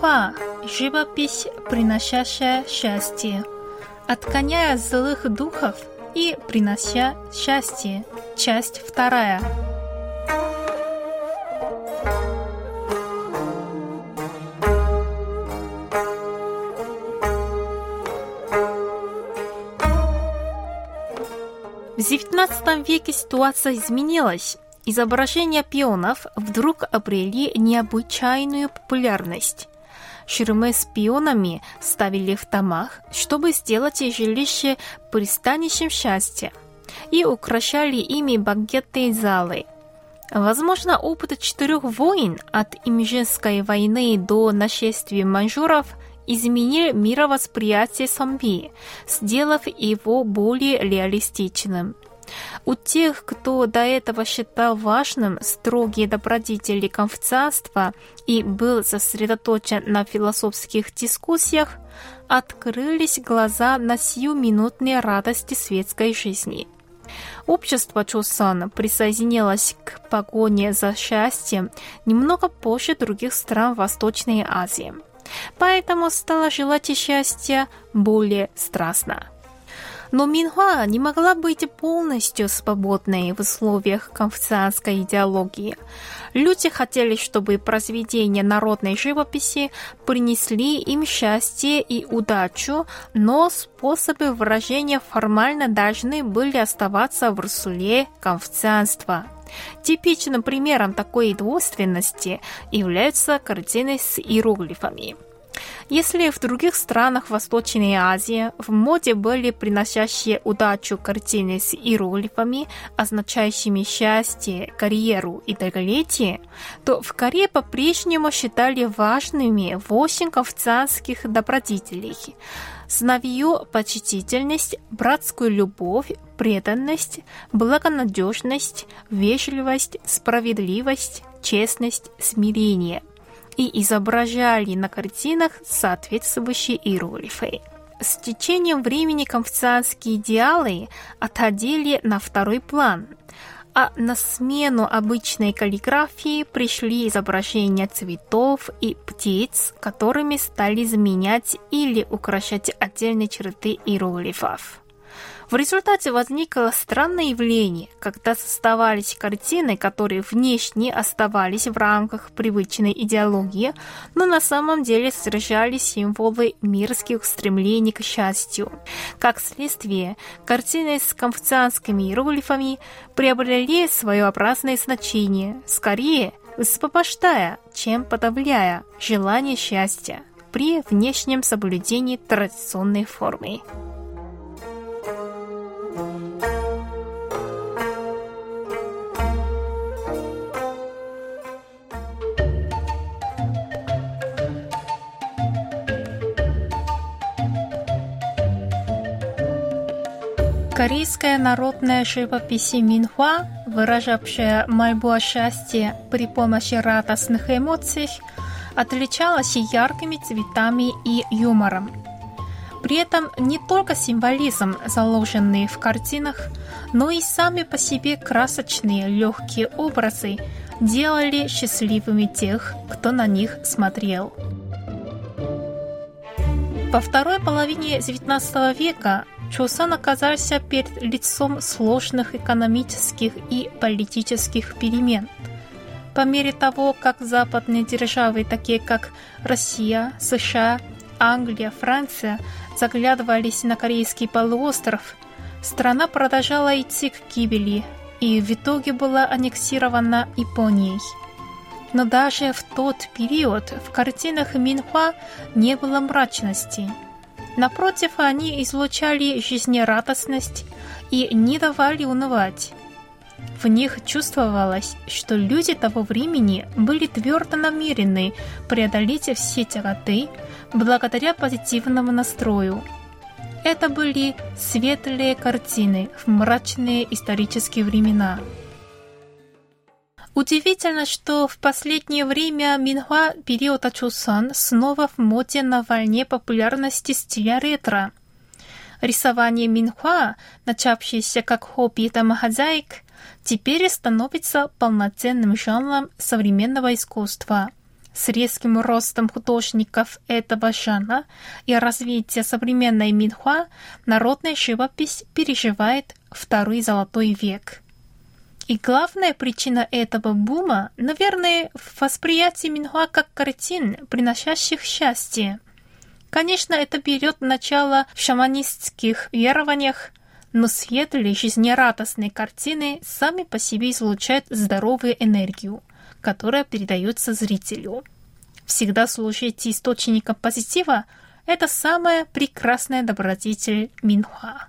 画– живопись, приносящая счастье, отгоняя злых духов и принося счастье. Часть вторая. В XIX веке ситуация изменилась. Изображения пионов вдруг обрели необычайную популярность. Ширмы с пионами ставили в домах, чтобы сделать жилище пристанищем счастья, и украшали ими банкетные залы. Возможно, опыт четырех войн от Имжинской войны до нашествия маньчжуров изменил мировосприятие зомби, сделав его более реалистичным. У тех, кто до этого считал важным строгие добродетели конфуцианства и был сосредоточен на философских дискуссиях, открылись глаза на сиюминутные радости светской жизни. Общество Чосан присоединилось к погоне за счастьем немного позже других стран Восточной Азии. Поэтому стало желать счастья более страстно. Но Минхуа не могла быть полностью свободной в условиях конфуцианской идеологии. Люди хотели, чтобы произведения народной живописи принесли им счастье и удачу, но способы выражения формально должны были оставаться в русуле конфуцианства. Типичным примером такой двойственности являются картины с иероглифами. Если в других странах Восточной Азии в моде были приносящие удачу картины с иероглифами, означающими счастье, карьеру и долголетие, то в Корее по-прежнему считали важными восемь конфуцианских добродетелей – сновью почтительность, братскую любовь, преданность, благонадежность, вежливость, справедливость, честность, смирение – и изображали на картинах соответствующие иероглифы. С течением времени конфуцианские идеалы отходили на второй план, а на смену обычной каллиграфии пришли изображения цветов и птиц, которыми стали заменять или украшать отдельные черты иероглифов. В результате возникло странное явление, когда создавались картины, которые внешне оставались в рамках привычной идеологии, но на самом деле содержали символы мирских стремлений к счастью. Как следствие, картины с конфуцианскими иероглифами приобрели своеобразное значение, скорее высвобождая, чем подавляя желание счастья при внешнем соблюдении традиционной формы. Корейская народная живопись Минхуа, выражавшая мольбу о счастье при помощи радостных эмоций, отличалась яркими цветами и юмором. При этом не только символизм, заложенный в картинах, но и сами по себе красочные легкие образы делали счастливыми тех, кто на них смотрел. Во второй половине XIX века Чосан оказался перед лицом сложных экономических и политических перемен. По мере того, как западные державы, такие как Россия, США, Англия, Франция, заглядывались на корейский полуостров, страна продолжала идти к гибели и в итоге была аннексирована Японией. Но даже в тот период в картинах Минхуа не было мрачности. Напротив, они излучали жизнерадостность и не давали унывать. В них чувствовалось, что люди того времени были твердо намерены преодолеть все тяготы благодаря позитивному настрою. Это были светлые картины в мрачные исторические времена. Удивительно, что в последнее время Минхуа периода Чусан снова в моде на волне популярности стиля ретро. Рисование Минхуа, начавшееся как хобби домохозяек, теперь становится полноценным жанром современного искусства. С резким ростом художников этого жанра и развитием современной Минхуа народная живопись переживает второй золотой век – и главная причина этого бума, наверное, в восприятии Минхуа как картин, приносящих счастье. Конечно, это берет начало в шаманистских верованиях, но светлые жизнерадостные картины сами по себе излучают здоровую энергию, которая передается зрителю. Всегда служить источником позитива – это самая прекрасная добродетель Минхуа.